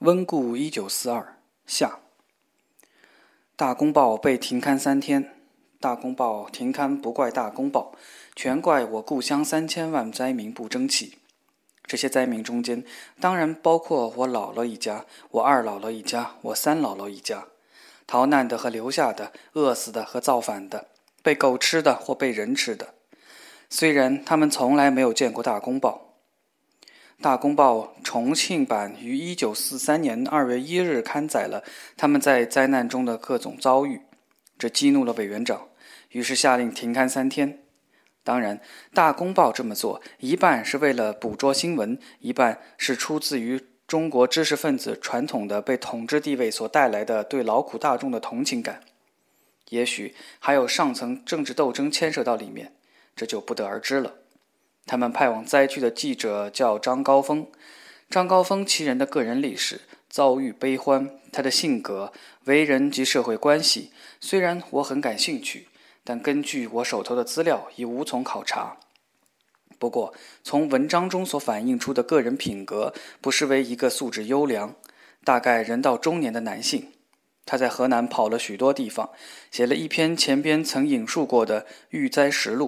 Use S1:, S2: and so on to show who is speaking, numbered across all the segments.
S1: 温故一九四二下，大公报被停刊三天。大公报停刊不怪大公报，全怪我故乡三千万灾民不争气。这些灾民中间，当然包括我姥姥一家、我二姥姥一家、我三姥姥一家，逃难的和留下的，饿死的和造反的，被狗吃的或被人吃的。虽然他们从来没有见过大公报。大公报重庆版于一九四三年二月一日刊载了他们在灾难中的各种遭遇，这激怒了委员长，于是下令停刊三天。当然，大公报这么做一半是为了捕捉新闻，一半是出自于中国知识分子传统的被统治地位所带来的对劳苦大众的同情感，也许还有上层政治斗争牵涉到里面，这就不得而知了。他们派往灾区的记者叫张高峰。张高峰其人的个人历史遭遇悲欢，他的性格、为人及社会关系，虽然我很感兴趣，但根据我手头的资料已无从考察。不过，从文章中所反映出的个人品格，不失为一个素质优良、大概人到中年的男性。他在河南跑了许多地方，写了一篇前边曾引述过的《遇灾实录》。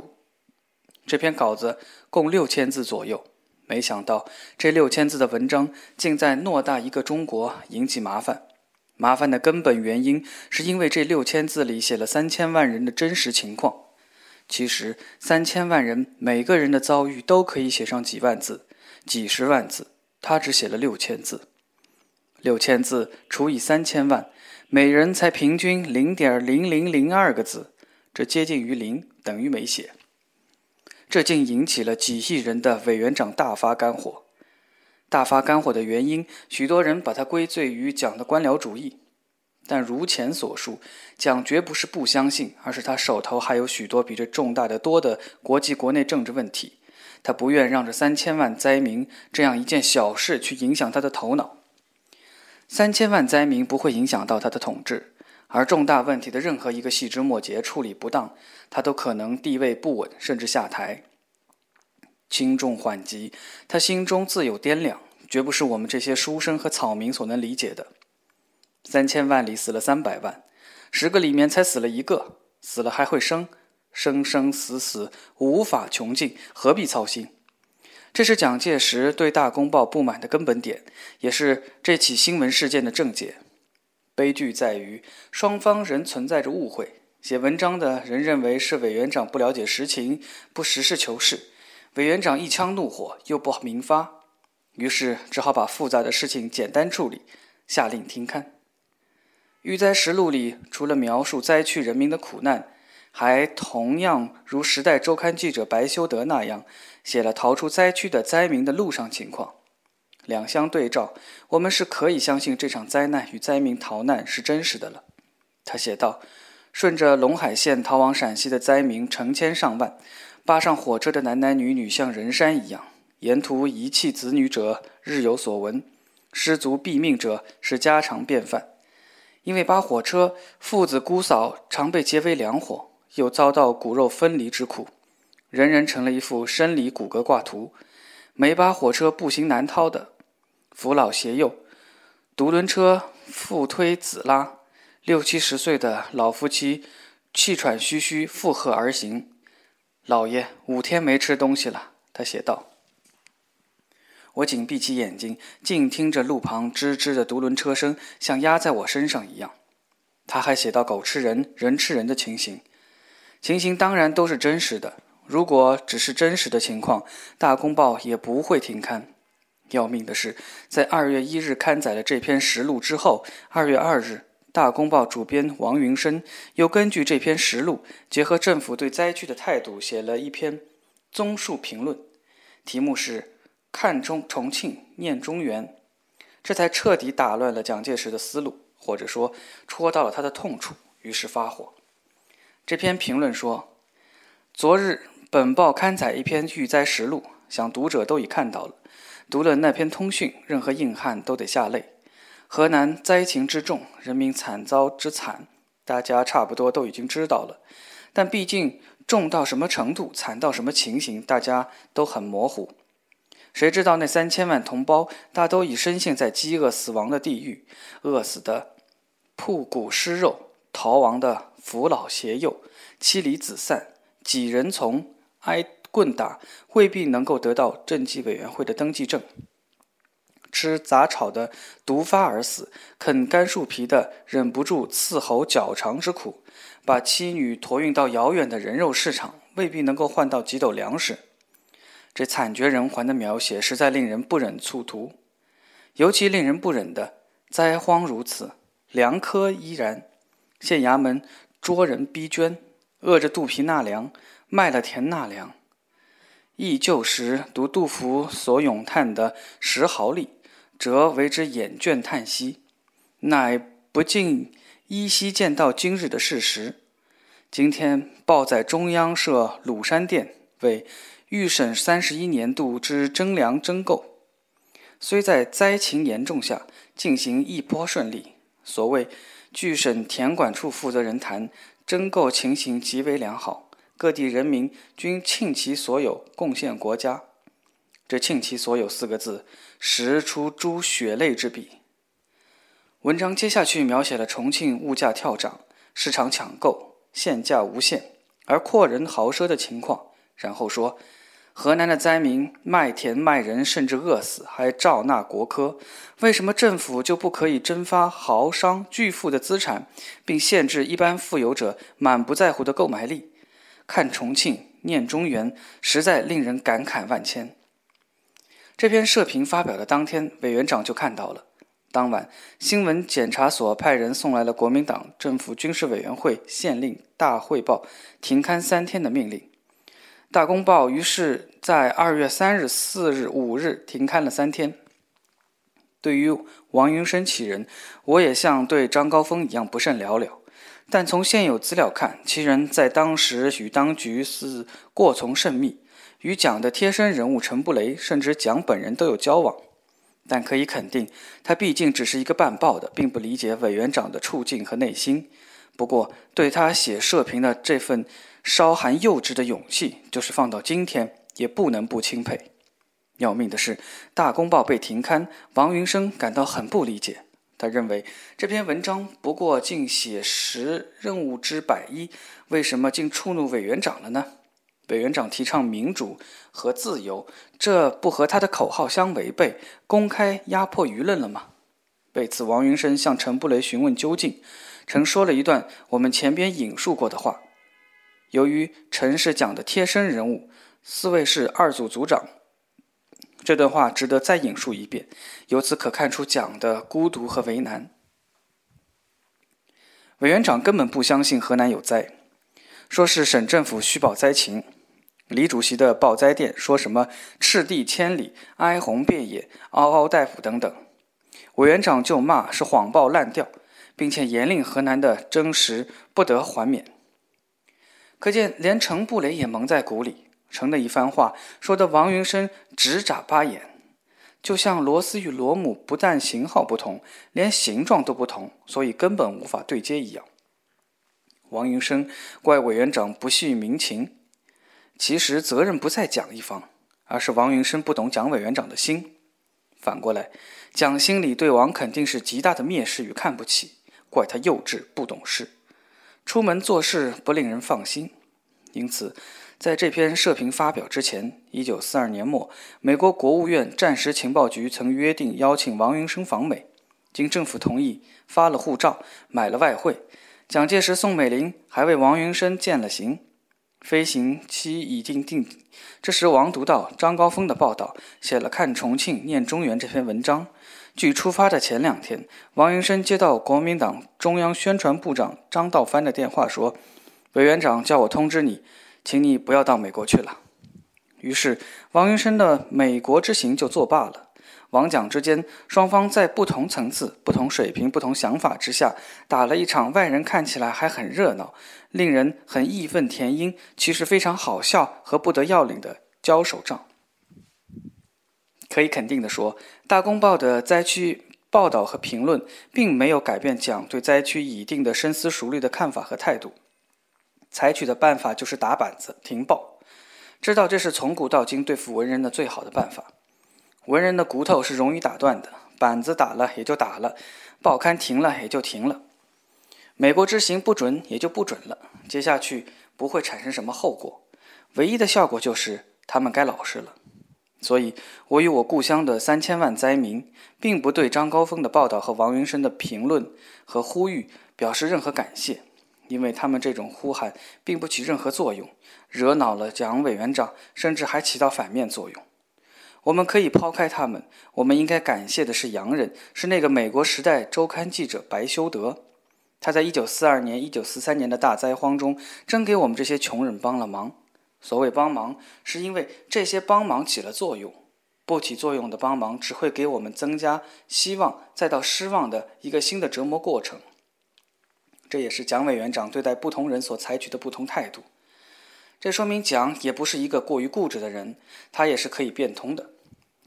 S1: 这篇稿子共六千字左右，没想到这六千字的文章竟在偌大一个中国引起麻烦。麻烦的根本原因是因为这六千字里写了三千万人的真实情况。其实三千万人每个人的遭遇都可以写上几万字、几十万字，他只写了六千字。六千字除以三千万，每人才平均零点零零零二个字，这接近于零，等于没写。这竟引起了几亿人的委员长大发肝火。大发肝火的原因，许多人把它归罪于蒋的官僚主义。但如前所述，蒋绝不是不相信，而是他手头还有许多比这重大的多的国际国内政治问题。他不愿让这三千万灾民这样一件小事去影响他的头脑。三千万灾民不会影响到他的统治。而重大问题的任何一个细枝末节处理不当，他都可能地位不稳，甚至下台。轻重缓急，他心中自有掂量，绝不是我们这些书生和草民所能理解的。三千万里死了三百万，十个里面才死了一个，死了还会生，生生死死无法穷尽，何必操心？这是蒋介石对大公报不满的根本点，也是这起新闻事件的症结。悲剧在于双方仍存在着误会。写文章的人认为是委员长不了解实情，不实事求是；委员长一腔怒火，又不好明发，于是只好把复杂的事情简单处理，下令停刊。《玉灾实录》里除了描述灾区人民的苦难，还同样如《时代周刊》记者白修德那样，写了逃出灾区的灾民的路上情况。两相对照，我们是可以相信这场灾难与灾民逃难是真实的了。他写道：“顺着陇海线逃往陕西的灾民成千上万，扒上火车的男男女女像人山一样，沿途遗弃子女者日有所闻，失足毙命者是家常便饭。因为扒火车，父子姑嫂常被结为两伙，又遭到骨肉分离之苦，人人成了一副生理骨骼挂图。没扒火车步行难逃的。”扶老携幼，独轮车负推子拉，六七十岁的老夫妻气喘吁吁负荷而行。老爷五天没吃东西了，他写道。我紧闭起眼睛，静听着路旁吱吱的独轮车声，像压在我身上一样。他还写到狗吃人，人吃人的情形，情形当然都是真实的。如果只是真实的情况，大公报也不会停刊。要命的是，在二月一日刊载了这篇实录之后，二月二日，《大公报》主编王云生又根据这篇实录，结合政府对灾区的态度，写了一篇综述评论，题目是《看中重庆，念中原》，这才彻底打乱了蒋介石的思路，或者说戳到了他的痛处，于是发火。这篇评论说：“昨日本报刊载一篇遇灾实录，想读者都已看到了。”读了那篇通讯，任何硬汉都得下泪。河南灾情之重，人民惨遭之惨，大家差不多都已经知道了。但毕竟重到什么程度，惨到什么情形，大家都很模糊。谁知道那三千万同胞大都已深陷在饥饿死亡的地狱，饿死的铺骨尸肉，逃亡的扶老携幼，妻离子散，几人从挨棍打，未必能够得到政绩委员会的登记证。吃杂草的毒发而死，啃干树皮的忍不住刺喉绞肠之苦，把妻女驮运到遥远的人肉市场，未必能够换到几斗粮食。这惨绝人寰的描写，实在令人不忍卒读。尤其令人不忍的，灾荒如此，粮科依然，县衙门捉人逼捐，饿着肚皮纳粮，卖了田纳粮。忆旧时读杜甫所咏叹的石壕吏。则为之眼倦叹息，乃不禁依稀见到今日的事实。今天报在中央社鲁山店，为预审三十一年度之征粮征购，虽在灾情严重下进行一波顺利。所谓据省田管处负责人谈，征购情形极为良好，各地人民均倾其所有贡献国家。这“庆其所有”四个字，实出诸血泪之笔。文章接下去描写了重庆物价跳涨、市场抢购、限价无限而阔人豪奢的情况，然后说：河南的灾民卖田卖人，甚至饿死，还照纳国科。为什么政府就不可以征发豪商巨富的资产，并限制一般富有者满不在乎的购买力？看重庆，念中原，实在令人感慨万千。这篇社评发表的当天，委员长就看到了。当晚，新闻检查所派人送来了国民党政府军事委员会县令大汇报停刊三天的命令。大公报于是在二月三日、四日、五日停刊了三天。对于王云生其人，我也像对张高峰一样不甚了了。但从现有资料看，其人在当时与当局是过从甚密。与蒋的贴身人物陈布雷，甚至蒋本人都有交往，但可以肯定，他毕竟只是一个办报的，并不理解委员长的处境和内心。不过，对他写社评的这份稍含幼稚的勇气，就是放到今天也不能不钦佩。要命的是，《大公报》被停刊，王云生感到很不理解。他认为这篇文章不过竟写实任务之百一，为什么竟触怒委员长了呢？委员长提倡民主和自由，这不和他的口号相违背，公开压迫舆论了吗？为此，王云生向陈布雷询问究竟，陈说了一段我们前边引述过的话。由于陈是蒋的贴身人物，四位是二组组长，这段话值得再引述一遍。由此可看出蒋的孤独和为难。委员长根本不相信河南有灾，说是省政府虚报灾情。李主席的报灾电说什么“赤地千里，哀鸿遍野，嗷嗷待哺”等等，委员长就骂是谎报烂调，并且严令河南的征实不得还免。可见连程布雷也蒙在鼓里。程的一番话说的王云生直眨巴眼，就像螺丝与螺母不但型号不同，连形状都不同，所以根本无法对接一样。王云生怪委员长不系民情。其实责任不在蒋一方，而是王云生不懂蒋委员长的心。反过来，蒋心里对王肯定是极大的蔑视与看不起，怪他幼稚不懂事，出门做事不令人放心。因此，在这篇社评发表之前，一九四二年末，美国国务院战时情报局曾约定邀请王云生访美，经政府同意，发了护照，买了外汇。蒋介石、宋美龄还为王云生饯了行。飞行期已经定。这时，王读到张高峰的报道，写了《看重庆，念中原》这篇文章。据出发的前两天，王云生接到国民党中央宣传部长张道藩的电话，说：“委员长叫我通知你，请你不要到美国去了。”于是，王云生的美国之行就作罢了。王蒋之间，双方在不同层次、不同水平、不同想法之下，打了一场外人看起来还很热闹、令人很义愤填膺，其实非常好笑和不得要领的交手仗。可以肯定地说，《大公报》的灾区报道和评论，并没有改变蒋对灾区已定的深思熟虑的看法和态度。采取的办法就是打板子、停报，知道这是从古到今对付文人的最好的办法。文人的骨头是容易打断的，板子打了也就打了，报刊停了也就停了。美国之行不准也就不准了，接下去不会产生什么后果，唯一的效果就是他们该老实了。所以，我与我故乡的三千万灾民，并不对张高峰的报道和王云生的评论和呼吁表示任何感谢，因为他们这种呼喊并不起任何作用，惹恼了蒋委员长，甚至还起到反面作用。我们可以抛开他们，我们应该感谢的是洋人，是那个美国《时代周刊》记者白修德，他在一九四二年、一九四三年的大灾荒中，真给我们这些穷人帮了忙。所谓帮忙，是因为这些帮忙起了作用；不起作用的帮忙，只会给我们增加希望，再到失望的一个新的折磨过程。这也是蒋委员长对待不同人所采取的不同态度。这说明蒋也不是一个过于固执的人，他也是可以变通的。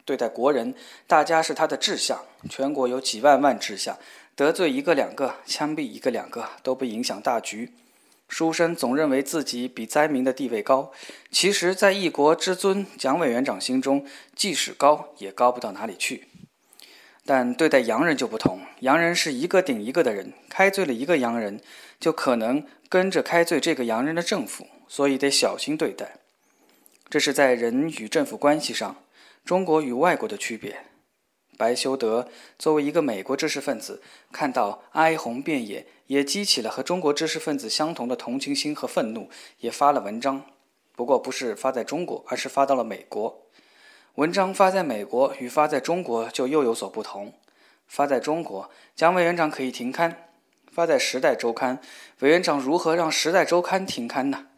S1: 对待国人，大家是他的志向，全国有几万万志向，得罪一个两个，枪毙一个两个，都不影响大局。书生总认为自己比灾民的地位高，其实，在一国之尊蒋委员长心中，即使高，也高不到哪里去。但对待洋人就不同，洋人是一个顶一个的人，开罪了一个洋人，就可能跟着开罪这个洋人的政府，所以得小心对待。这是在人与政府关系上，中国与外国的区别。白修德作为一个美国知识分子，看到哀鸿遍野，也激起了和中国知识分子相同的同情心和愤怒，也发了文章。不过不是发在中国，而是发到了美国。文章发在美国与发在中国就又有所不同。发在中国，蒋委员长可以停刊；发在《时代周刊》，委员长如何让《时代周刊》停刊呢？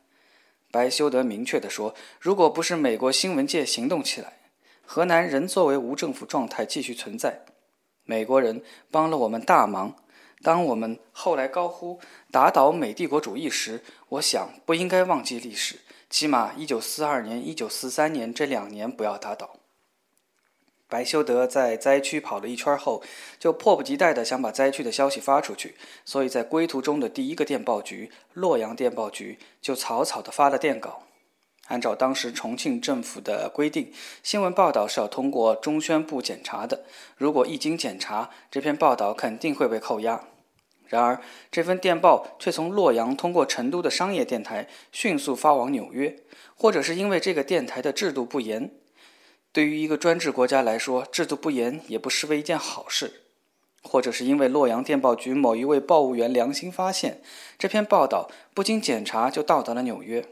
S1: 白修德明确地说：“如果不是美国新闻界行动起来。”河南仍作为无政府状态继续存在，美国人帮了我们大忙。当我们后来高呼打倒美帝国主义时，我想不应该忘记历史，起码1942年、1943年这两年不要打倒。白修德在灾区跑了一圈后，就迫不及待地想把灾区的消息发出去，所以在归途中的第一个电报局——洛阳电报局，就草草地发了电稿。按照当时重庆政府的规定，新闻报道是要通过中宣部检查的。如果一经检查，这篇报道肯定会被扣押。然而，这份电报却从洛阳通过成都的商业电台迅速发往纽约。或者是因为这个电台的制度不严，对于一个专制国家来说，制度不严也不失为一件好事；或者是因为洛阳电报局某一位报务员良心发现，这篇报道不经检查就到达了纽约。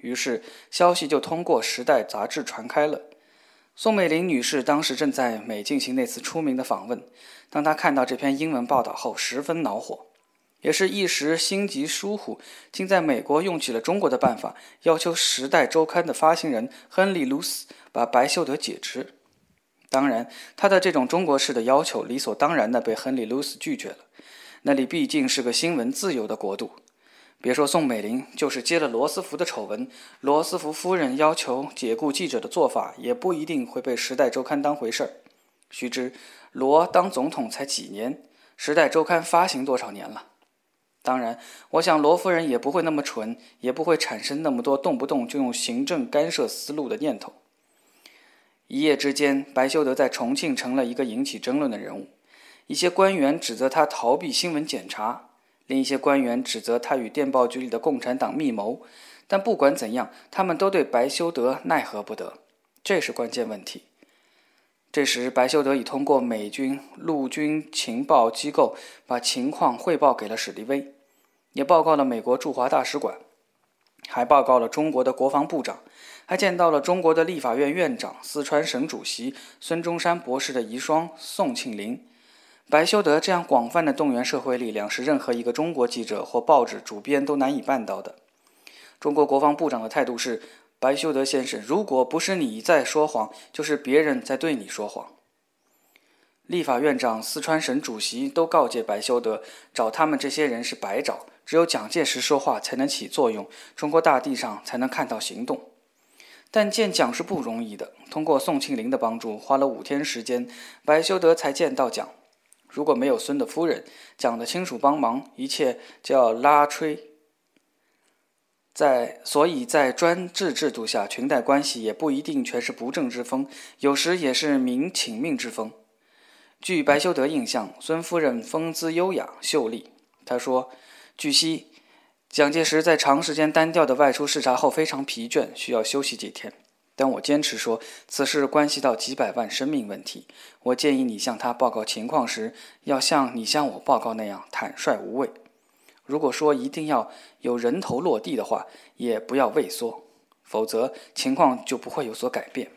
S1: 于是，消息就通过《时代》杂志传开了。宋美龄女士当时正在美进行那次出名的访问。当她看到这篇英文报道后，十分恼火，也是一时心急疏忽，竟在美国用起了中国的办法，要求《时代周刊》的发行人亨利·卢斯把白修德解职。当然，他的这种中国式的要求理所当然地被亨利·卢斯拒绝了。那里毕竟是个新闻自由的国度。别说宋美龄，就是接了罗斯福的丑闻，罗斯福夫人要求解雇记者的做法，也不一定会被《时代周刊》当回事儿。须知，罗当总统才几年，《时代周刊》发行多少年了？当然，我想罗夫人也不会那么蠢，也不会产生那么多动不动就用行政干涉思路的念头。一夜之间，白修德在重庆成了一个引起争论的人物，一些官员指责他逃避新闻检查。另一些官员指责他与电报局里的共产党密谋，但不管怎样，他们都对白修德奈何不得，这是关键问题。这时，白修德已通过美军陆军情报机构把情况汇报给了史迪威，也报告了美国驻华大使馆，还报告了中国的国防部长，还见到了中国的立法院院长、四川省主席孙中山博士的遗孀宋庆龄。白修德这样广泛的动员社会力量，是任何一个中国记者或报纸主编都难以办到的。中国国防部长的态度是：白修德先生，如果不是你在说谎，就是别人在对你说谎。立法院长、四川省主席都告诫白修德，找他们这些人是白找，只有蒋介石说话才能起作用，中国大地上才能看到行动。但见蒋是不容易的，通过宋庆龄的帮助，花了五天时间，白修德才见到蒋。如果没有孙的夫人、蒋的亲属帮忙，一切就要拉吹。在所以，在专制制度下，裙带关系也不一定全是不正之风，有时也是明请命之风。据白修德印象，孙夫人风姿优雅秀丽。他说：“据悉，蒋介石在长时间单调的外出视察后非常疲倦，需要休息几天。但我坚持说，此事关系到几百万生命问题。我建议你向他报告情况时，要像你向我报告那样坦率无畏。”如果说一定要有人头落地的话，也不要畏缩，否则情况就不会有所改变。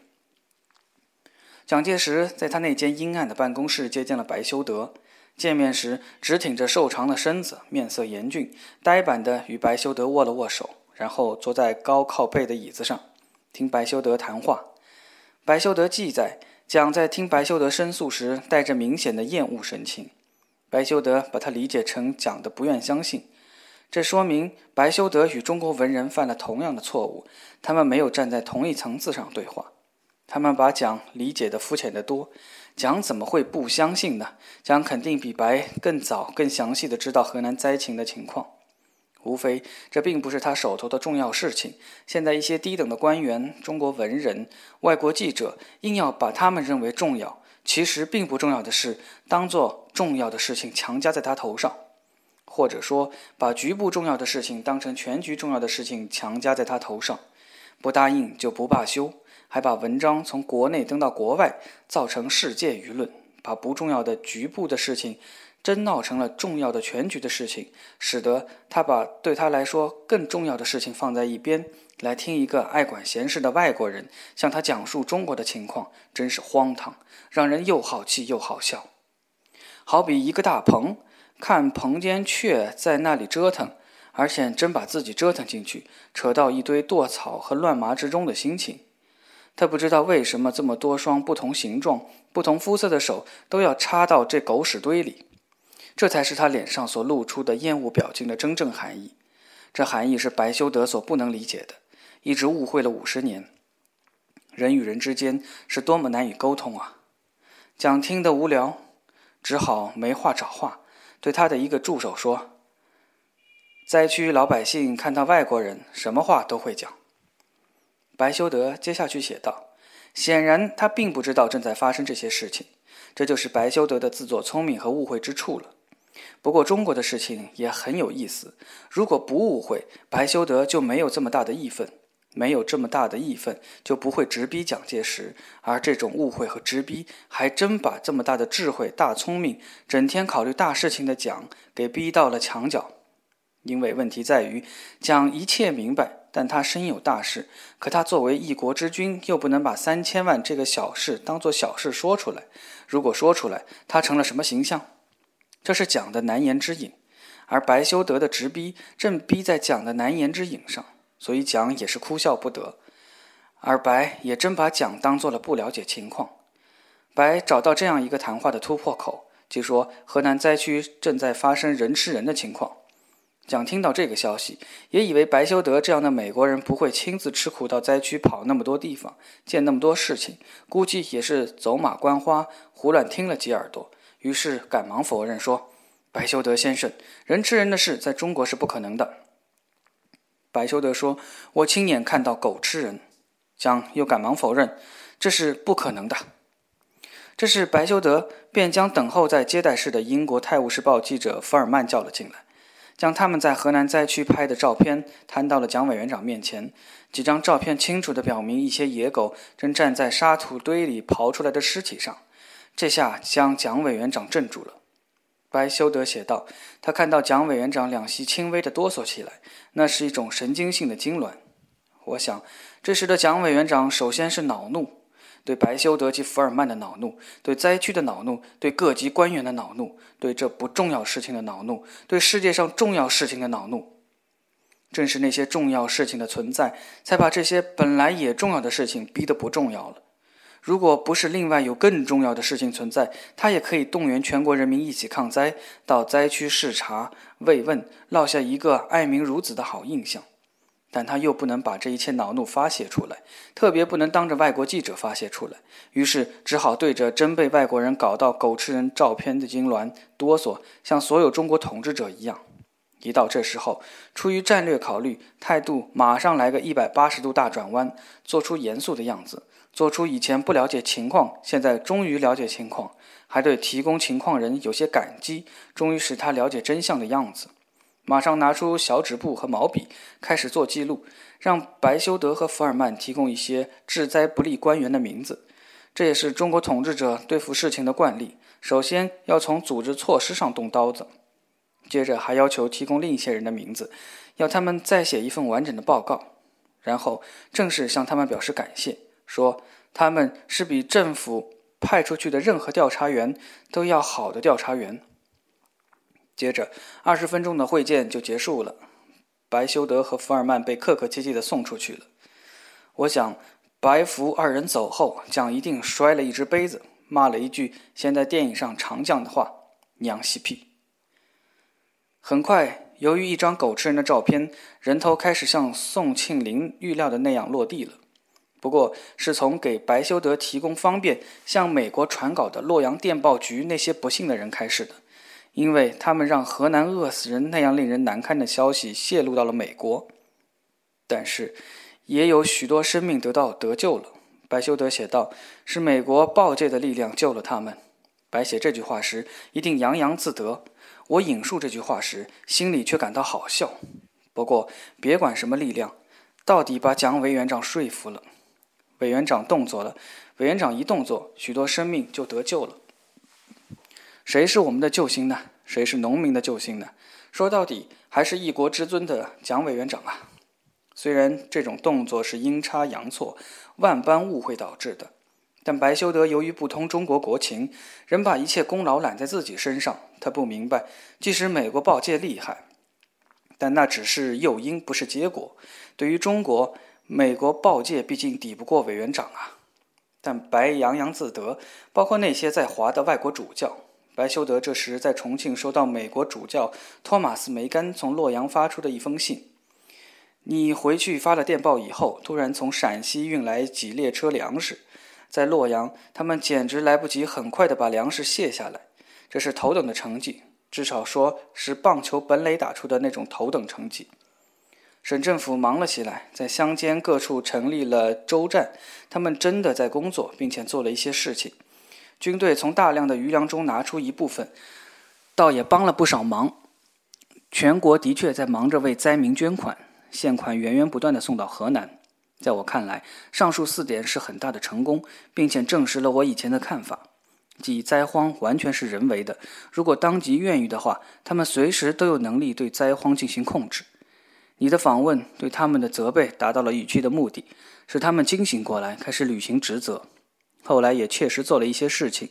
S1: 蒋介石在他那间阴暗的办公室接见了白修德，见面时直挺着瘦长的身子，面色严峻，呆板地与白修德握了握手，然后坐在高靠背的椅子上，听白修德谈话。白修德记载，蒋在听白修德申诉时，带着明显的厌恶神情。白修德把他理解成讲的不愿相信，这说明白修德与中国文人犯了同样的错误，他们没有站在同一层次上对话，他们把蒋理解的肤浅得多。蒋怎么会不相信呢？蒋肯定比白更早、更详细的知道河南灾情的情况，无非这并不是他手头的重要事情。现在一些低等的官员、中国文人、外国记者，硬要把他们认为重要。其实并不重要的事，当做重要的事情强加在他头上，或者说把局部重要的事情当成全局重要的事情强加在他头上，不答应就不罢休，还把文章从国内登到国外，造成世界舆论，把不重要的局部的事情真闹成了重要的全局的事情，使得他把对他来说更重要的事情放在一边。来听一个爱管闲事的外国人向他讲述中国的情况，真是荒唐，让人又好气又好笑。好比一个大棚，看棚间雀在那里折腾，而且真把自己折腾进去，扯到一堆垛草和乱麻之中的心情。他不知道为什么这么多双不同形状、不同肤色的手都要插到这狗屎堆里，这才是他脸上所露出的厌恶表情的真正含义。这含义是白修德所不能理解的。一直误会了五十年，人与人之间是多么难以沟通啊！蒋听得无聊，只好没话找话，对他的一个助手说：“灾区老百姓看到外国人，什么话都会讲。”白修德接下去写道：“显然他并不知道正在发生这些事情，这就是白修德的自作聪明和误会之处了。不过中国的事情也很有意思，如果不误会，白修德就没有这么大的义愤。”没有这么大的义愤，就不会直逼蒋介石。而这种误会和直逼，还真把这么大的智慧、大聪明、整天考虑大事情的蒋给逼到了墙角。因为问题在于，蒋一切明白，但他身有大事。可他作为一国之君，又不能把三千万这个小事当做小事说出来。如果说出来，他成了什么形象？这是蒋的难言之隐。而白修德的直逼，正逼在蒋的难言之隐上。所以蒋也是哭笑不得，而白也真把蒋当做了不了解情况。白找到这样一个谈话的突破口，即说河南灾区正在发生人吃人的情况。蒋听到这个消息，也以为白修德这样的美国人不会亲自吃苦到灾区跑那么多地方，见那么多事情，估计也是走马观花，胡乱听了几耳朵，于是赶忙否认说：“白修德先生，人吃人的事在中国是不可能的。”白修德说：“我亲眼看到狗吃人。”蒋又赶忙否认：“这是不可能的。”这时，白修德便将等候在接待室的英国《泰晤士报》记者福尔曼叫了进来，将他们在河南灾区拍的照片摊到了蒋委员长面前。几张照片清楚地表明，一些野狗正站在沙土堆里刨出来的尸体上。这下将蒋委员长镇住了。白修德写道：“他看到蒋委员长两膝轻微的哆嗦起来，那是一种神经性的痉挛。我想，这时的蒋委员长首先是恼怒，对白修德及福尔曼的恼怒，对灾区的恼怒，对各级官员的恼怒，对这不重要事情的恼怒，对世界上重要事情的恼怒。正是那些重要事情的存在，才把这些本来也重要的事情逼得不重要了。”如果不是另外有更重要的事情存在，他也可以动员全国人民一起抗灾，到灾区视察慰问，落下一个爱民如子的好印象。但他又不能把这一切恼怒发泄出来，特别不能当着外国记者发泄出来，于是只好对着真被外国人搞到狗吃人照片的痉挛哆嗦，像所有中国统治者一样。一到这时候，出于战略考虑，态度马上来个一百八十度大转弯，做出严肃的样子，做出以前不了解情况，现在终于了解情况，还对提供情况人有些感激，终于使他了解真相的样子。马上拿出小纸布和毛笔，开始做记录，让白修德和福尔曼提供一些治灾不利官员的名字。这也是中国统治者对付事情的惯例，首先要从组织措施上动刀子。接着还要求提供另一些人的名字，要他们再写一份完整的报告，然后正式向他们表示感谢，说他们是比政府派出去的任何调查员都要好的调查员。接着二十分钟的会见就结束了，白修德和福尔曼被客客气气的送出去了。我想，白福二人走后，蒋一定摔了一只杯子，骂了一句现在电影上常讲的话：“娘西屁。”很快，由于一张狗吃人的照片，人头开始像宋庆龄预料的那样落地了。不过，是从给白修德提供方便向美国传稿的洛阳电报局那些不幸的人开始的，因为他们让河南饿死人那样令人难堪的消息泄露到了美国。但是，也有许多生命得到得救了。白修德写道：“是美国报界的力量救了他们。”白写这句话时，一定洋洋自得。我引述这句话时，心里却感到好笑。不过，别管什么力量，到底把蒋委员长说服了。委员长动作了，委员长一动作，许多生命就得救了。谁是我们的救星呢？谁是农民的救星呢？说到底，还是一国之尊的蒋委员长啊！虽然这种动作是阴差阳错、万般误会导致的。但白修德由于不通中国国情，仍把一切功劳揽在自己身上。他不明白，即使美国报界厉害，但那只是诱因，不是结果。对于中国，美国报界毕竟抵不过委员长啊。但白洋洋自得，包括那些在华的外国主教。白修德这时在重庆收到美国主教托马斯·梅干从洛阳发出的一封信：“你回去发了电报以后，突然从陕西运来几列车粮食。”在洛阳，他们简直来不及很快地把粮食卸下来，这是头等的成绩，至少说是棒球本垒打出的那种头等成绩。省政府忙了起来，在乡间各处成立了州站，他们真的在工作，并且做了一些事情。军队从大量的余粮中拿出一部分，倒也帮了不少忙。全国的确在忙着为灾民捐款，现款源源不断地送到河南。在我看来，上述四点是很大的成功，并且证实了我以前的看法，即灾荒完全是人为的。如果当即愿意的话，他们随时都有能力对灾荒进行控制。你的访问对他们的责备达到了预期的目的，使他们惊醒过来，开始履行职责。后来也确实做了一些事情。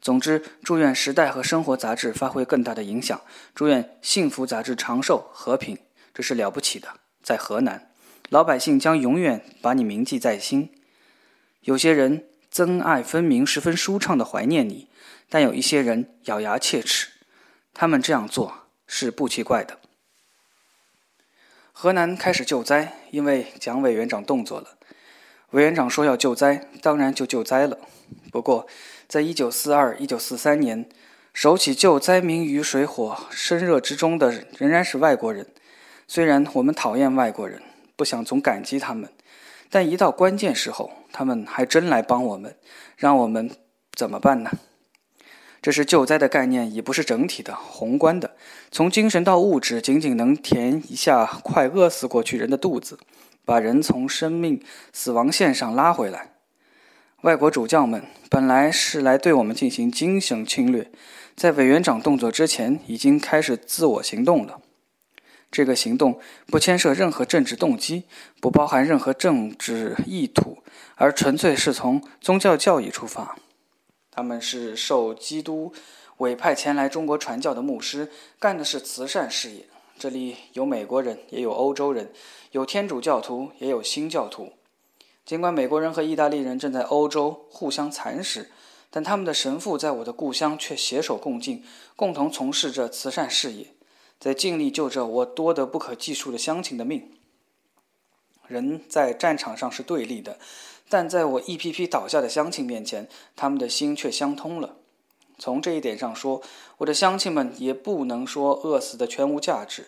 S1: 总之，祝愿《时代》和《生活》杂志发挥更大的影响，祝愿《幸福》杂志长寿和平。这是了不起的，在河南。老百姓将永远把你铭记在心。有些人憎爱分明，十分舒畅地怀念你；但有一些人咬牙切齿，他们这样做是不奇怪的。河南开始救灾，因为蒋委员长动作了。委员长说要救灾，当然就救灾了。不过，在一九四二、一九四三年，手起救灾民于水火深热之中的仍然是外国人。虽然我们讨厌外国人。不想总感激他们，但一到关键时候，他们还真来帮我们，让我们怎么办呢？这是救灾的概念，已不是整体的、宏观的，从精神到物质，仅仅能填一下快饿死过去人的肚子，把人从生命死亡线上拉回来。外国主教们本来是来对我们进行精神侵略，在委员长动作之前，已经开始自我行动了。这个行动不牵涉任何政治动机，不包含任何政治意图，而纯粹是从宗教教义出发。他们是受基督委派前来中国传教的牧师，干的是慈善事业。这里有美国人，也有欧洲人，有天主教徒，也有新教徒。尽管美国人和意大利人正在欧洲互相蚕食，但他们的神父在我的故乡却携手共进，共同从事着慈善事业。在尽力救着我多得不可计数的乡亲的命。人在战场上是对立的，但在我一批批倒下的乡亲面前，他们的心却相通了。从这一点上说，我的乡亲们也不能说饿死的全无价值。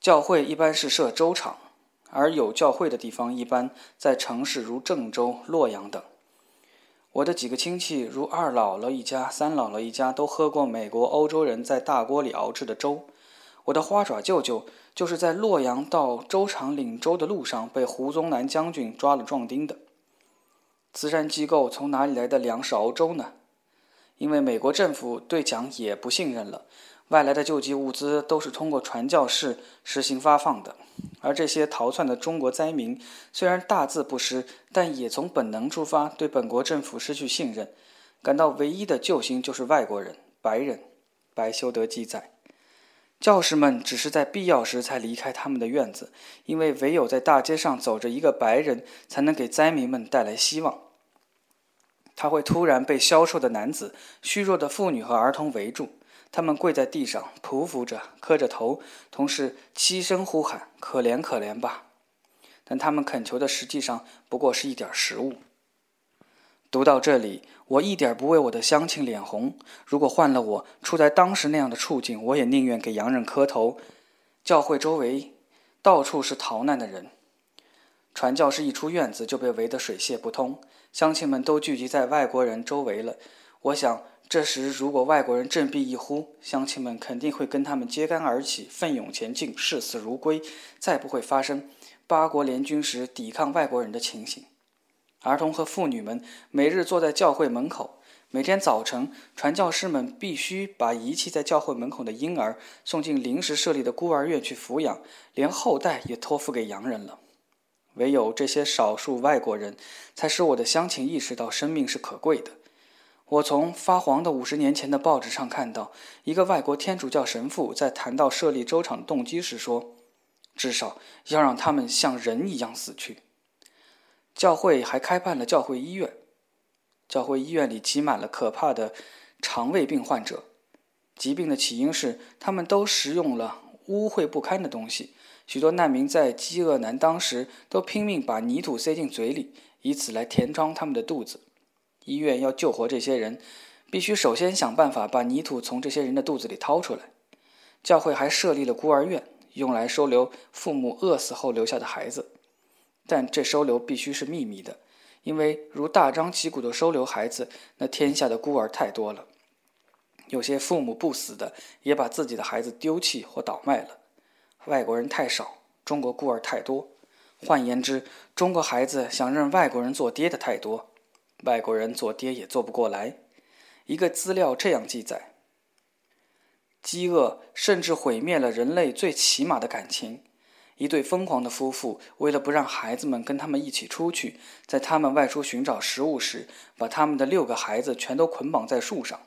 S1: 教会一般是设粥场，而有教会的地方一般在城市，如郑州、洛阳等。我的几个亲戚，如二姥姥一家、三姥姥一家，都喝过美国、欧洲人在大锅里熬制的粥。我的花爪舅舅就是在洛阳到粥厂领粥的路上被胡宗南将军抓了壮丁的。慈善机构从哪里来的粮食熬粥呢？因为美国政府对蒋也不信任了。外来的救济物资都是通过传教士实行发放的，而这些逃窜的中国灾民虽然大字不识，但也从本能出发，对本国政府失去信任，感到唯一的救星就是外国人——白人。白修德记载，教士们只是在必要时才离开他们的院子，因为唯有在大街上走着一个白人，才能给灾民们带来希望。他会突然被消瘦的男子、虚弱的妇女和儿童围住。他们跪在地上，匍匐着，磕着头，同时齐声呼喊：“可怜，可怜吧！”但他们恳求的实际上不过是一点食物。读到这里，我一点不为我的乡亲脸红。如果换了我，处在当时那样的处境，我也宁愿给洋人磕头。教会周围到处是逃难的人，传教士一出院子就被围得水泄不通，乡亲们都聚集在外国人周围了。我想。这时，如果外国人振臂一呼，乡亲们肯定会跟他们揭竿而起，奋勇前进，视死如归，再不会发生八国联军时抵抗外国人的情形。儿童和妇女们每日坐在教会门口，每天早晨，传教士们必须把遗弃在教会门口的婴儿送进临时设立的孤儿院去抚养，连后代也托付给洋人了。唯有这些少数外国人，才使我的乡亲意识到生命是可贵的。我从发黄的五十年前的报纸上看到，一个外国天主教神父在谈到设立粥厂的动机时说：“至少要让他们像人一样死去。”教会还开办了教会医院，教会医院里挤满了可怕的肠胃病患者。疾病的起因是他们都食用了污秽不堪的东西。许多难民在饥饿难当时，都拼命把泥土塞进嘴里，以此来填装他们的肚子。医院要救活这些人，必须首先想办法把泥土从这些人的肚子里掏出来。教会还设立了孤儿院，用来收留父母饿死后留下的孩子。但这收留必须是秘密的，因为如大张旗鼓的收留孩子，那天下的孤儿太多了。有些父母不死的，也把自己的孩子丢弃或倒卖了。外国人太少，中国孤儿太多。换言之，中国孩子想认外国人做爹的太多。外国人做爹也做不过来。一个资料这样记载：饥饿甚至毁灭了人类最起码的感情。一对疯狂的夫妇为了不让孩子们跟他们一起出去，在他们外出寻找食物时，把他们的六个孩子全都捆绑在树上。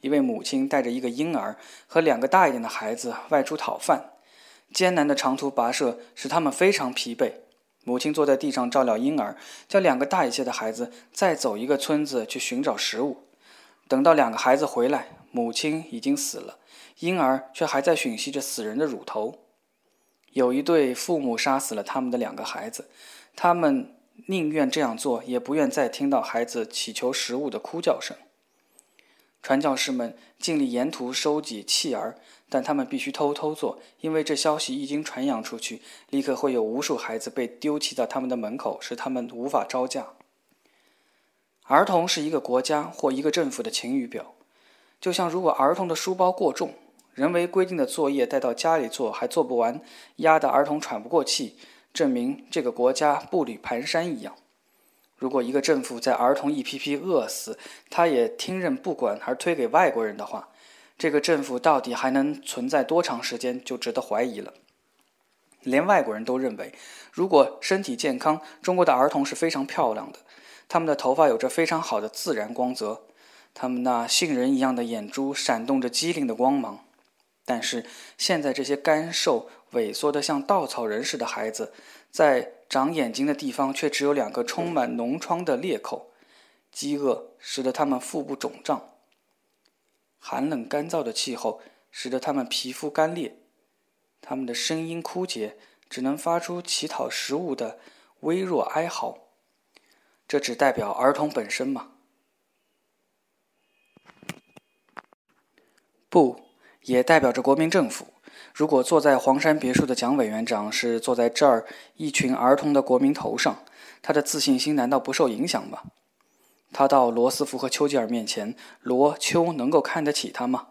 S1: 一位母亲带着一个婴儿和两个大一点的孩子外出讨饭，艰难的长途跋涉使他们非常疲惫。母亲坐在地上照料婴儿，叫两个大一些的孩子再走一个村子去寻找食物。等到两个孩子回来，母亲已经死了，婴儿却还在吮吸着死人的乳头。有一对父母杀死了他们的两个孩子，他们宁愿这样做，也不愿再听到孩子乞求食物的哭叫声。传教士们尽力沿途收集弃儿。但他们必须偷偷做，因为这消息一经传扬出去，立刻会有无数孩子被丢弃到他们的门口，使他们无法招架。儿童是一个国家或一个政府的晴雨表，就像如果儿童的书包过重，人为规定的作业带到家里做还做不完，压得儿童喘不过气，证明这个国家步履蹒跚一样。如果一个政府在儿童一批批饿死，他也听任不管而推给外国人的话，这个政府到底还能存在多长时间，就值得怀疑了。连外国人都认为，如果身体健康，中国的儿童是非常漂亮的。他们的头发有着非常好的自然光泽，他们那杏仁一样的眼珠闪动着机灵的光芒。但是现在这些干瘦、萎缩的像稻草人似的孩子，在长眼睛的地方却只有两个充满脓疮的裂口，饥饿使得他们腹部肿胀。寒冷干燥的气候使得他们皮肤干裂，他们的声音枯竭，只能发出乞讨食物的微弱哀嚎。这只代表儿童本身吗？不，也代表着国民政府。如果坐在黄山别墅的蒋委员长是坐在这儿一群儿童的国民头上，他的自信心难道不受影响吗？他到罗斯福和丘吉尔面前，罗丘能够看得起他吗？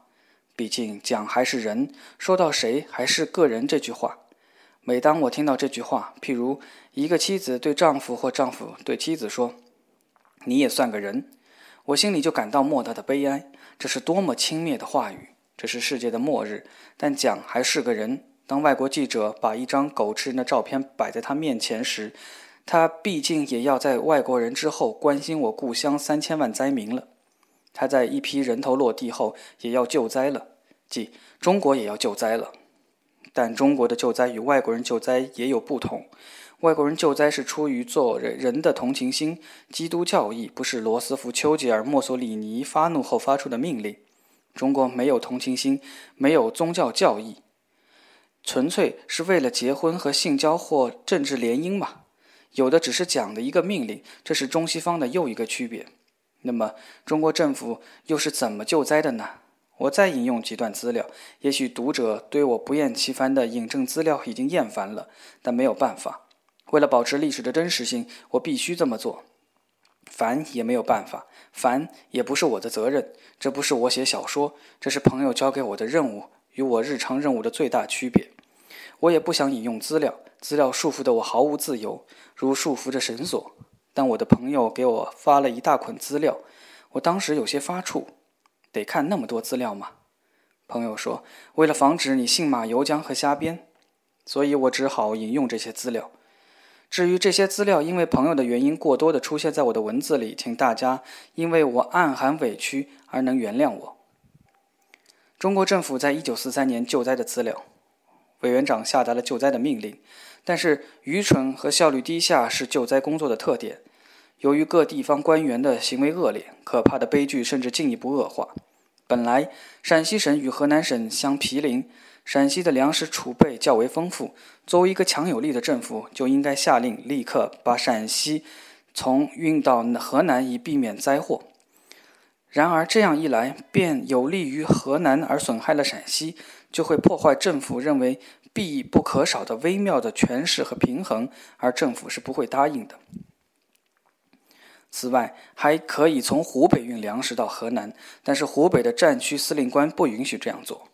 S1: 毕竟蒋还是人，说到谁还是个人这句话。每当我听到这句话，譬如一个妻子对丈夫或丈夫对妻子说：“你也算个人”，我心里就感到莫大的悲哀。这是多么轻蔑的话语！这是世界的末日，但蒋还是个人。当外国记者把一张狗吃人的照片摆在他面前时，他毕竟也要在外国人之后关心我故乡三千万灾民了。他在一批人头落地后也要救灾了，即中国也要救灾了。但中国的救灾与外国人救灾也有不同。外国人救灾是出于做人人的同情心，基督教义不是罗斯福、丘吉尔、墨索里尼发怒后发出的命令。中国没有同情心，没有宗教教义，纯粹是为了结婚和性交或政治联姻嘛？有的只是讲的一个命令，这是中西方的又一个区别。那么中国政府又是怎么救灾的呢？我再引用几段资料，也许读者对我不厌其烦的引证资料已经厌烦了，但没有办法。为了保持历史的真实性，我必须这么做。烦也没有办法，烦也不是我的责任。这不是我写小说，这是朋友交给我的任务，与我日常任务的最大区别。我也不想引用资料，资料束缚的我毫无自由，如束缚着绳索。但我的朋友给我发了一大捆资料，我当时有些发怵，得看那么多资料吗？朋友说，为了防止你信马由缰和瞎编，所以我只好引用这些资料。至于这些资料，因为朋友的原因过多的出现在我的文字里，请大家因为我暗含委屈而能原谅我。中国政府在一九四三年救灾的资料，委员长下达了救灾的命令，但是愚蠢和效率低下是救灾工作的特点。由于各地方官员的行为恶劣，可怕的悲剧甚至进一步恶化。本来陕西省与河南省相毗邻。陕西的粮食储备较为丰富，作为一个强有力的政府，就应该下令立刻把陕西从运到河南，以避免灾祸。然而这样一来，便有利于河南，而损害了陕西，就会破坏政府认为必不可少的微妙的权势和平衡，而政府是不会答应的。此外，还可以从湖北运粮食到河南，但是湖北的战区司令官不允许这样做。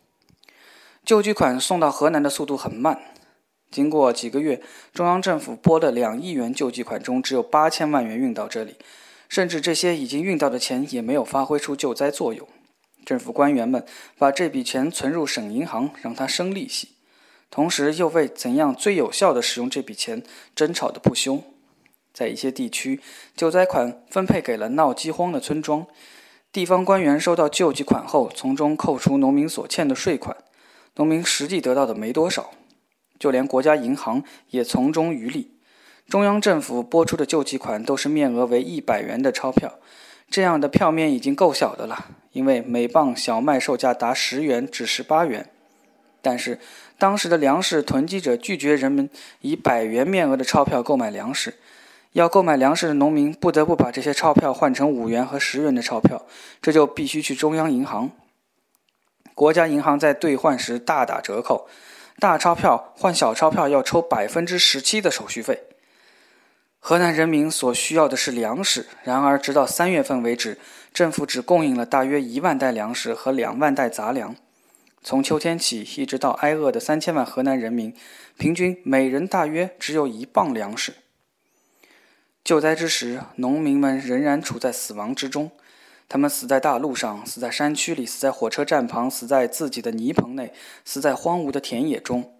S1: 救济款送到河南的速度很慢，经过几个月，中央政府拨的两亿元救济款中，只有八千万元运到这里，甚至这些已经运到的钱也没有发挥出救灾作用。政府官员们把这笔钱存入省银行，让它生利息，同时又为怎样最有效地使用这笔钱争吵得不休。在一些地区，救灾款分配给了闹饥荒的村庄，地方官员收到救济款后，从中扣除农民所欠的税款。农民实际得到的没多少，就连国家银行也从中渔利。中央政府拨出的救济款都是面额为一百元的钞票，这样的票面已经够小的了，因为每磅小麦售价达十元至十八元。但是当时的粮食囤积者拒绝人们以百元面额的钞票购买粮食，要购买粮食的农民不得不把这些钞票换成五元和十元的钞票，这就必须去中央银行。国家银行在兑换时大打折扣，大钞票换小钞票要抽百分之十七的手续费。河南人民所需要的是粮食，然而直到三月份为止，政府只供应了大约一万袋粮食和两万袋杂粮。从秋天起，一直到挨饿的三千万河南人民，平均每人大约只有一磅粮食。救灾之时，农民们仍然处在死亡之中。他们死在大路上，死在山区里，死在火车站旁，死在自己的泥棚内，死在荒芜的田野中。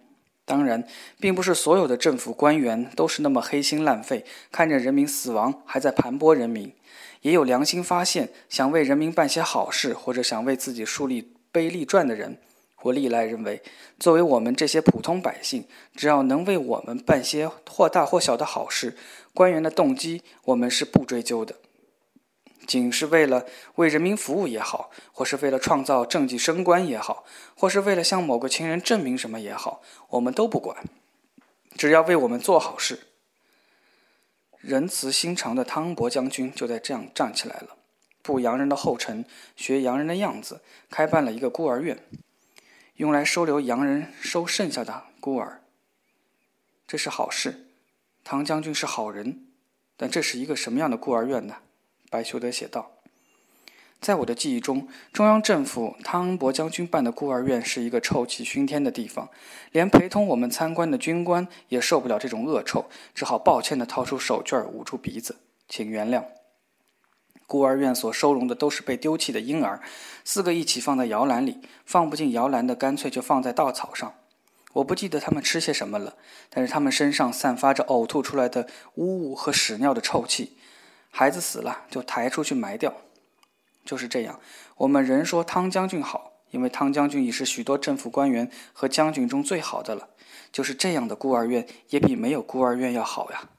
S1: 当然，并不是所有的政府官员都是那么黑心烂肺，看着人民死亡还在盘剥人民。也有良心发现，想为人民办些好事，或者想为自己树立碑立传的人。我历来认为，作为我们这些普通百姓，只要能为我们办些或大或小的好事，官员的动机我们是不追究的。仅是为了为人民服务也好，或是为了创造政绩升官也好，或是为了向某个亲人证明什么也好，我们都不管，只要为我们做好事。仁慈心肠的汤伯将军就在这样站起来了，步洋人的后尘，学洋人的样子，开办了一个孤儿院。用来收留洋人收剩下的孤儿。这是好事，唐将军是好人，但这是一个什么样的孤儿院呢？白修德写道。在我的记忆中，中央政府汤恩伯将军办的孤儿院是一个臭气熏天的地方，连陪同我们参观的军官也受不了这种恶臭，只好抱歉地掏出手绢捂住鼻子，请原谅。孤儿院所收容的都是被丢弃的婴儿，四个一起放在摇篮里，放不进摇篮的干脆就放在稻草上。我不记得他们吃些什么了，但是他们身上散发着呕吐出来的污物和屎尿的臭气。孩子死了就抬出去埋掉。就是这样，我们人说汤将军好，因为汤将军已是许多政府官员和将军中最好的了。就是这样的孤儿院，也比没有孤儿院要好呀。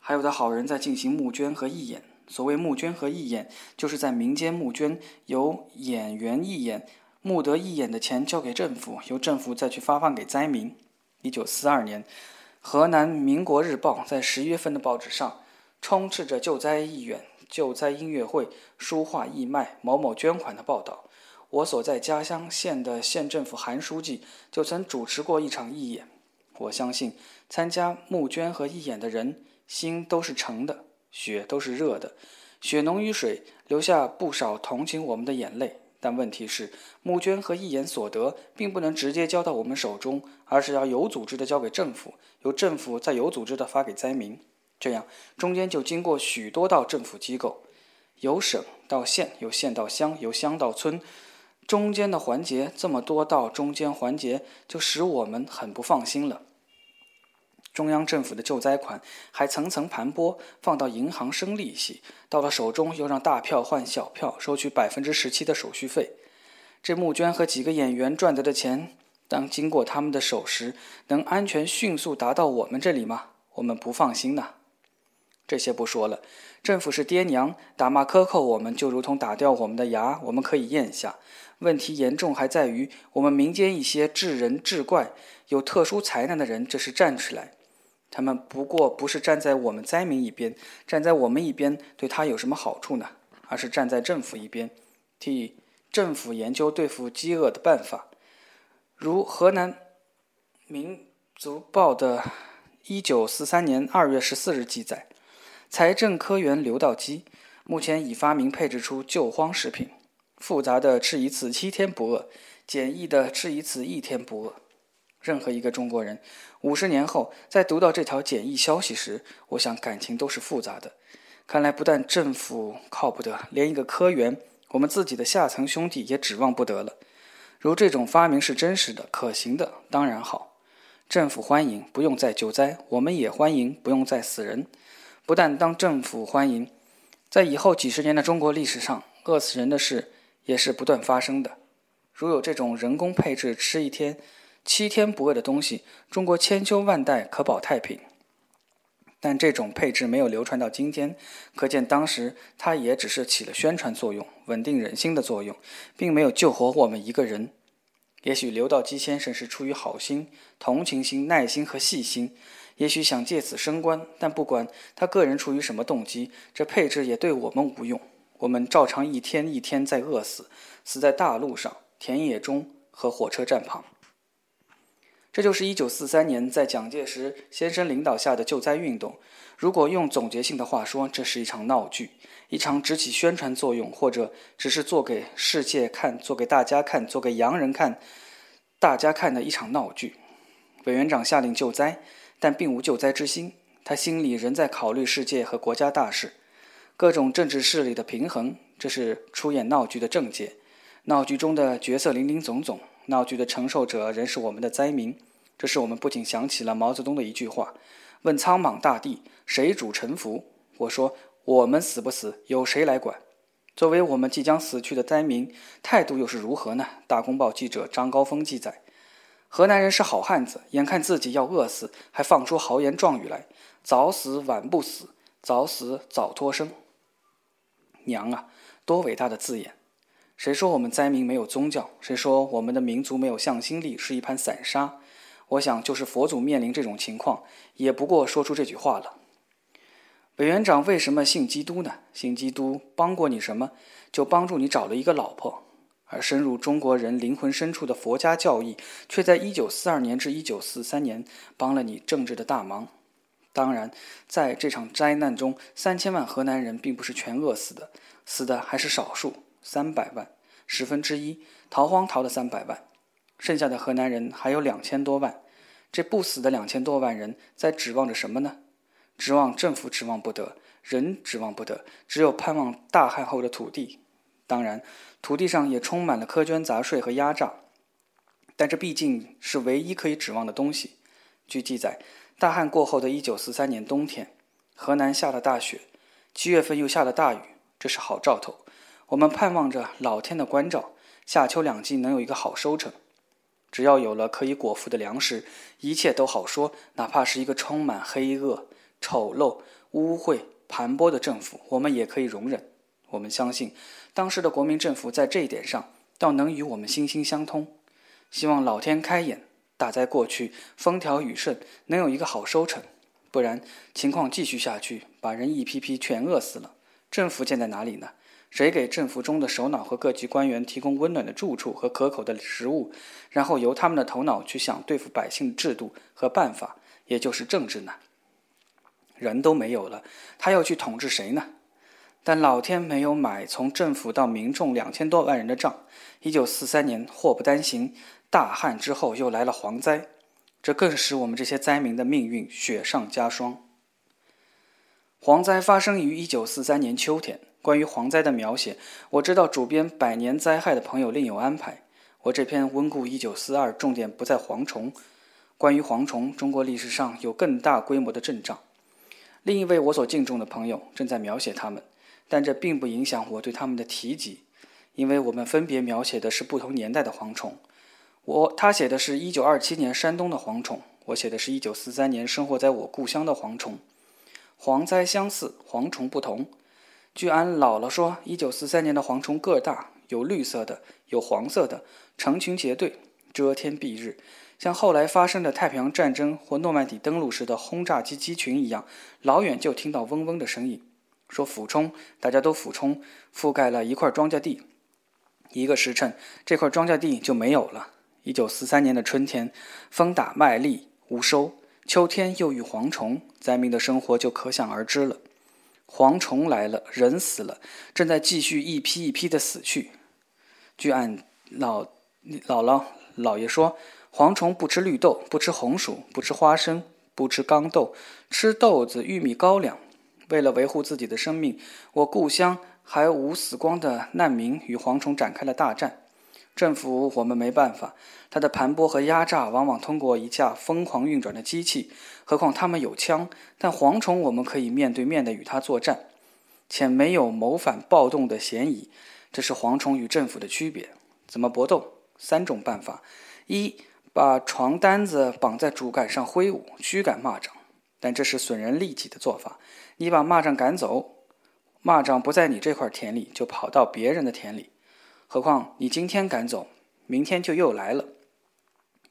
S1: 还有的好人在进行募捐和义演。所谓募捐和义演，就是在民间募捐，由演员义演，募得义演的钱交给政府，由政府再去发放给灾民。一九四二年，河南《民国日报》在十一月份的报纸上，充斥着救灾义演。救灾音乐会、书画义卖、某某捐款的报道。我所在家乡县的县政府韩书记就曾主持过一场义演。我相信参加募捐和义演的人心都是诚的，血都是热的，血浓于水，留下不少同情我们的眼泪。但问题是，募捐和义演所得并不能直接交到我们手中，而是要有组织的交给政府，由政府再有组织的发给灾民。这样，中间就经过许多道政府机构，由省到县，由县到乡，由乡到村，中间的环节这么多道中间环节，就使我们很不放心了。中央政府的救灾款还层层盘剥，放到银行生利息，到了手中又让大票换小票，收取百分之十七的手续费。这募捐和几个演员赚得的钱，当经过他们的手时，能安全迅速达到我们这里吗？我们不放心呐。这些不说了，政府是爹娘，打骂克扣我们，就如同打掉我们的牙，我们可以咽下。问题严重还在于我们民间一些智人智怪、有特殊才能的人，这是站起来，他们不过不是站在我们灾民一边，站在我们一边对他有什么好处呢？而是站在政府一边，替政府研究对付饥饿的办法。如河南民族报的1943年2月14日记载。财政科员刘道基目前已发明配制出救荒食品，复杂的吃一次七天不饿，简易的吃一次一天不饿。任何一个中国人五十年后在读到这条简易消息时，我想感情都是复杂的。看来不但政府靠不得，连一个科员，我们自己的下层兄弟也指望不得了。如这种发明是真实的、可行的，当然好，政府欢迎，不用再救灾；我们也欢迎，不用再死人。不但当政府欢迎，在以后几十年的中国历史上，饿死人的事也是不断发生的。如有这种人工配置吃一天、七天不饿的东西，中国千秋万代可保太平。但这种配置没有流传到今天，可见当时它也只是起了宣传作用、稳定人心的作用，并没有救活我们一个人。也许刘道基先生是出于好心、同情心、耐心和细心。也许想借此升官，但不管他个人出于什么动机，这配置也对我们无用。我们照常一天一天在饿死，死在大路上、田野中和火车站旁。这就是一九四三年在蒋介石先生领导下的救灾运动。如果用总结性的话说，这是一场闹剧，一场只起宣传作用，或者只是做给世界看、做给大家看、做给洋人看、大家看的一场闹剧。委员长下令救灾。但并无救灾之心，他心里仍在考虑世界和国家大事，各种政治势力的平衡，这是出演闹剧的症结。闹剧中的角色林林总总，闹剧的承受者仍是我们的灾民。这使我们不仅想起了毛泽东的一句话：“问苍茫大地，谁主沉浮？”我说：“我们死不死，由谁来管？”作为我们即将死去的灾民，态度又是如何呢？大公报记者张高峰记载。河南人是好汉子，眼看自己要饿死，还放出豪言壮语来：“早死晚不死，早死早脱生。”娘啊，多伟大的字眼！谁说我们灾民没有宗教？谁说我们的民族没有向心力，是一盘散沙？我想，就是佛祖面临这种情况，也不过说出这句话了。委员长为什么信基督呢？信基督帮过你什么？就帮助你找了一个老婆。而深入中国人灵魂深处的佛家教义，却在1942年至1943年帮了你政治的大忙。当然，在这场灾难中，三千万河南人并不是全饿死的，死的还是少数，三百万，十分之一，逃荒逃的三百万，剩下的河南人还有两千多万。这不死的两千多万人在指望着什么呢？指望政府指望不得，人指望不得，只有盼望大旱后的土地。当然，土地上也充满了苛捐杂税和压榨，但这毕竟是唯一可以指望的东西。据记载。大旱过后的一九四三年冬天，河南下了大雪，七月份又下了大雨，这是好兆头。我们盼望着老天的关照，夏秋两季能有一个好收成。只要有了可以果腹的粮食，一切都好说。哪怕是一个充满黑恶、丑陋、污秽、盘剥的政府，我们也可以容忍。我们相信，当时的国民政府在这一点上，倒能与我们心心相通。希望老天开眼。大灾过去，风调雨顺，能有一个好收成。不然，情况继续下去，把人一批批全饿死了。政府建在哪里呢？谁给政府中的首脑和各级官员提供温暖的住处和可口的食物，然后由他们的头脑去想对付百姓制度和办法，也就是政治呢？人都没有了，他要去统治谁呢？但老天没有买从政府到民众两千多万人的账。一九四三年，祸不单行。大旱之后又来了蝗灾，这更使我们这些灾民的命运雪上加霜。蝗灾发生于一九四三年秋天。关于蝗灾的描写，我知道主编《百年灾害》的朋友另有安排。我这篇温故一九四二重点不在蝗虫。关于蝗虫，中国历史上有更大规模的阵仗。另一位我所敬重的朋友正在描写他们，但这并不影响我对他们的提及，因为我们分别描写的是不同年代的蝗虫。我他写的是一九二七年山东的蝗虫，我写的是一九四三年生活在我故乡的蝗虫。蝗灾相似，蝗虫不同。据俺姥姥说，一九四三年的蝗虫个大，有绿色的，有黄色的，成群结队，遮天蔽日，像后来发生的太平洋战争或诺曼底登陆时的轰炸机机群一样，老远就听到嗡嗡的声音。说俯冲，大家都俯冲，覆盖了一块庄稼地，一个时辰，这块庄稼地就没有了。一九四三年的春天，风打麦粒无收；秋天又遇蝗虫，灾民的生活就可想而知了。蝗虫来了，人死了，正在继续一批一批的死去。据俺老姥姥姥爷说，蝗虫不吃绿豆，不吃红薯，不吃花生，不吃糠豆，吃豆子、玉米、高粱。为了维护自己的生命，我故乡还无死光的难民与蝗虫展开了大战。政府我们没办法，它的盘剥和压榨往往通过一架疯狂运转的机器。何况他们有枪，但蝗虫我们可以面对面的与它作战，且没有谋反暴动的嫌疑。这是蝗虫与政府的区别。怎么搏斗？三种办法：一，把床单子绑在竹竿上挥舞，驱赶蚂蚱，但这是损人利己的做法。你把蚂蚱赶走，蚂蚱不在你这块田里，就跑到别人的田里。何况你今天赶走，明天就又来了。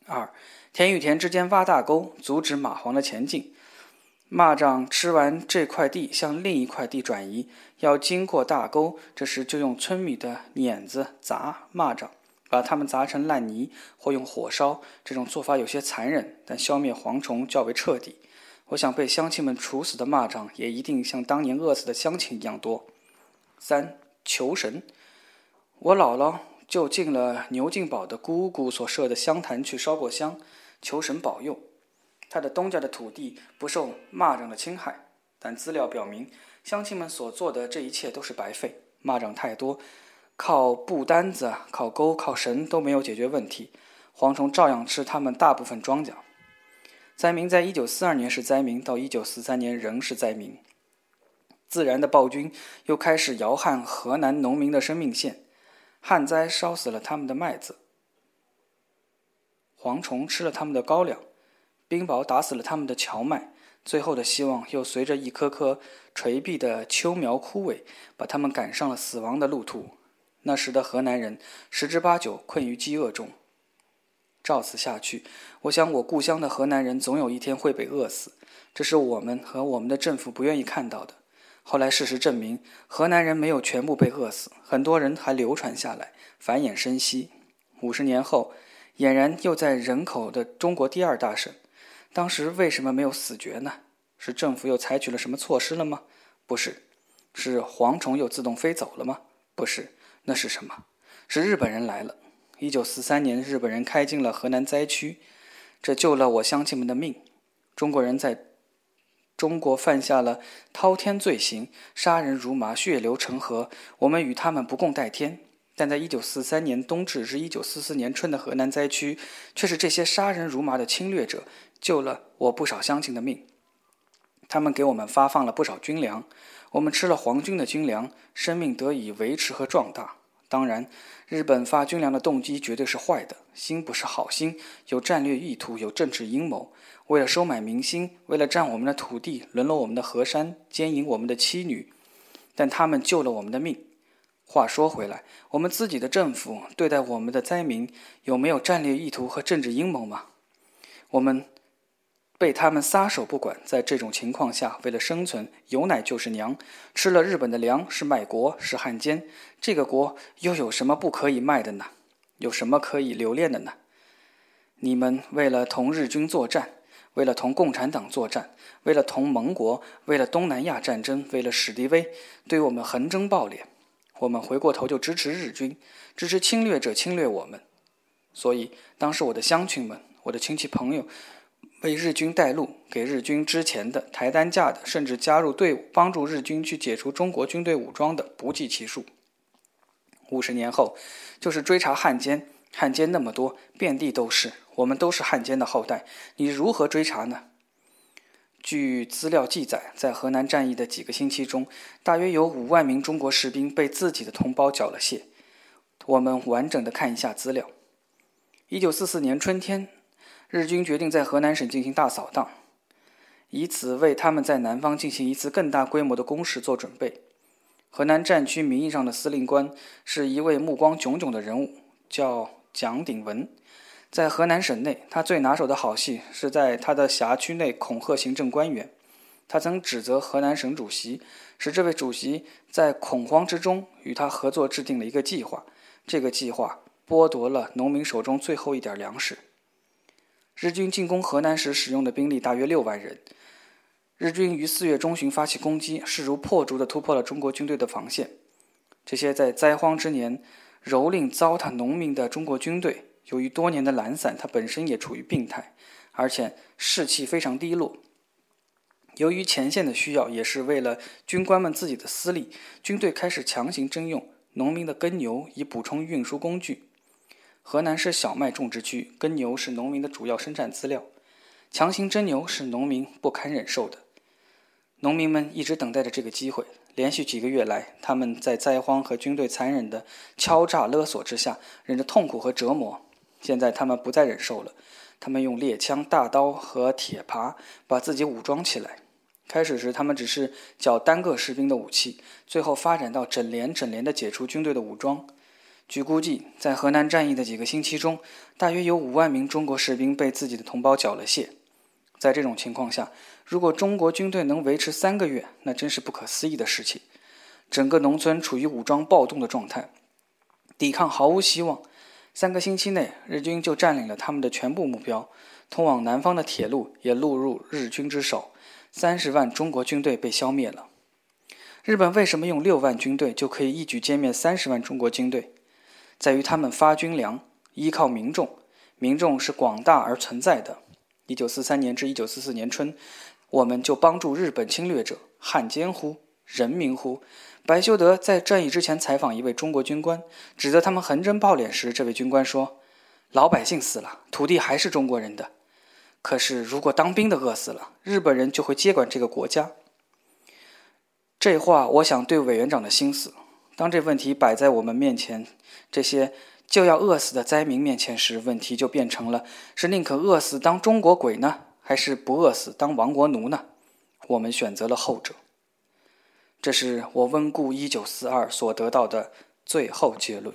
S1: 二，田与田之间挖大沟，阻止蚂蟥的前进。蚂蚱吃完这块地，向另一块地转移，要经过大沟，这时就用村里的碾子砸蚂蚱，把它们砸成烂泥，或用火烧。这种做法有些残忍，但消灭蝗虫较为彻底。我想被乡亲们处死的蚂蚱，也一定像当年饿死的乡亲一样多。三，求神。我姥姥就进了牛进宝的姑姑所设的香坛去烧过香，求神保佑，他的东家的土地不受蚂蚱的侵害。但资料表明，乡亲们所做的这一切都是白费，蚂蚱太多，靠布单子、靠钩、靠绳都没有解决问题，蝗虫照样吃他们大部分庄稼。灾民在一九四二年是灾民，到一九四三年仍是灾民。自然的暴君又开始摇撼河南农民的生命线。旱灾烧死了他们的麦子，蝗虫吃了他们的高粱，冰雹打死了他们的荞麦，最后的希望又随着一棵棵垂碧的秋苗枯萎，把他们赶上了死亡的路途。那时的河南人十之八九困于饥饿中。照此下去，我想我故乡的河南人总有一天会被饿死，这是我们和我们的政府不愿意看到的。后来事实证明，河南人没有全部被饿死，很多人还流传下来，繁衍生息。五十年后，俨然又在人口的中国第二大省。当时为什么没有死绝呢？是政府又采取了什么措施了吗？不是。是蝗虫又自动飞走了吗？不是。那是什么？是日本人来了。一九四三年，日本人开进了河南灾区，这救了我乡亲们的命。中国人在中国犯下了滔天罪行，杀人如麻，血流成河。我们与他们不共戴天。但在一九四三年冬至至一九四四年春的河南灾区，却是这些杀人如麻的侵略者救了我不少乡亲的命。他们给我们发放了不少军粮。我们吃了皇军的军粮，生命得以维持和壮大。当然，日本发军粮的动机绝对是坏的，心不是好心，有战略意图，有政治阴谋，为了收买民心，为了占我们的土地，沦落我们的河山，奸淫我们的妻女。但他们救了我们的命。话说回来，我们自己的政府对待我们的灾民，有没有战略意图和政治阴谋吗？我们。被他们撒手不管，在这种情况下，为了生存，有奶就是娘，吃了日本的粮是卖国，是汉奸。这个国又有什么不可以卖的呢？有什么可以留恋的呢？你们为了同日军作战，为了同共产党作战，为了同盟国，为了东南亚战争，为了史迪威，对我们横征暴敛。我们回过头就支持日军，支持侵略者侵略我们。所以，当时我的乡亲们，我的亲戚朋友。为日军带路，给日军支前的、抬担架的，甚至加入队伍帮助日军去解除中国军队武装的不计其数。五十年后，就是追查汉奸，汉奸那么多，遍地都是，我们都是汉奸的后代，你如何追查呢？据资料记载，在河南战役的几个星期中，大约有五万名中国士兵被自己的同胞缴了械。我们完整的看一下资料：一九四四年春天。日军决定在河南省进行大扫荡，以此为他们在南方进行一次更大规模的攻势做准备。河南战区名义上的司令官是一位目光炯炯的人物，叫蒋鼎文。在河南省内，他最拿手的好戏是在他的辖区内恐吓行政官员。他曾指责河南省主席，使这位主席在恐慌之中与他合作制定了一个计划。这个计划剥夺了农民手中最后一点粮食。日军进攻河南时使用的兵力大约六万人。日军于四月中旬发起攻击，势如破竹地突破了中国军队的防线。这些在灾荒之年蹂躏糟蹋农民的中国军队，由于多年的懒散，它本身也处于病态，而且士气非常低落。由于前线的需要，也是为了军官们自己的私利，军队开始强行征用农民的耕牛以补充运输工具。河南是小麦种植区，耕牛是农民的主要生产资料。强行征牛是农民不堪忍受的。农民们一直等待着这个机会，连续几个月来，他们在灾荒和军队残忍的敲诈勒索之下，忍着痛苦和折磨。现在他们不再忍受了，他们用猎枪、大刀和铁耙把自己武装起来。开始时，他们只是缴单个士兵的武器，最后发展到整连整连的解除军队的武装。据估计，在河南战役的几个星期中，大约有五万名中国士兵被自己的同胞缴了械。在这种情况下，如果中国军队能维持三个月，那真是不可思议的事情。整个农村处于武装暴动的状态，抵抗毫无希望。三个星期内，日军就占领了他们的全部目标，通往南方的铁路也落入日军之手。三十万中国军队被消灭了。日本为什么用六万军队就可以一举歼灭三十万中国军队？在于他们发军粮，依靠民众，民众是广大而存在的。一九四三年至一九四四年春，我们就帮助日本侵略者，汉奸乎？人民乎？白修德在战役之前采访一位中国军官，指责他们横征暴敛时，这位军官说：“老百姓死了，土地还是中国人的。可是如果当兵的饿死了，日本人就会接管这个国家。”这话，我想对委员长的心思。当这问题摆在我们面前，这些就要饿死的灾民面前时，问题就变成了：是宁可饿死当中国鬼呢，还是不饿死当亡国奴呢？我们选择了后者。这是我温故一九四二所得到的最后结论。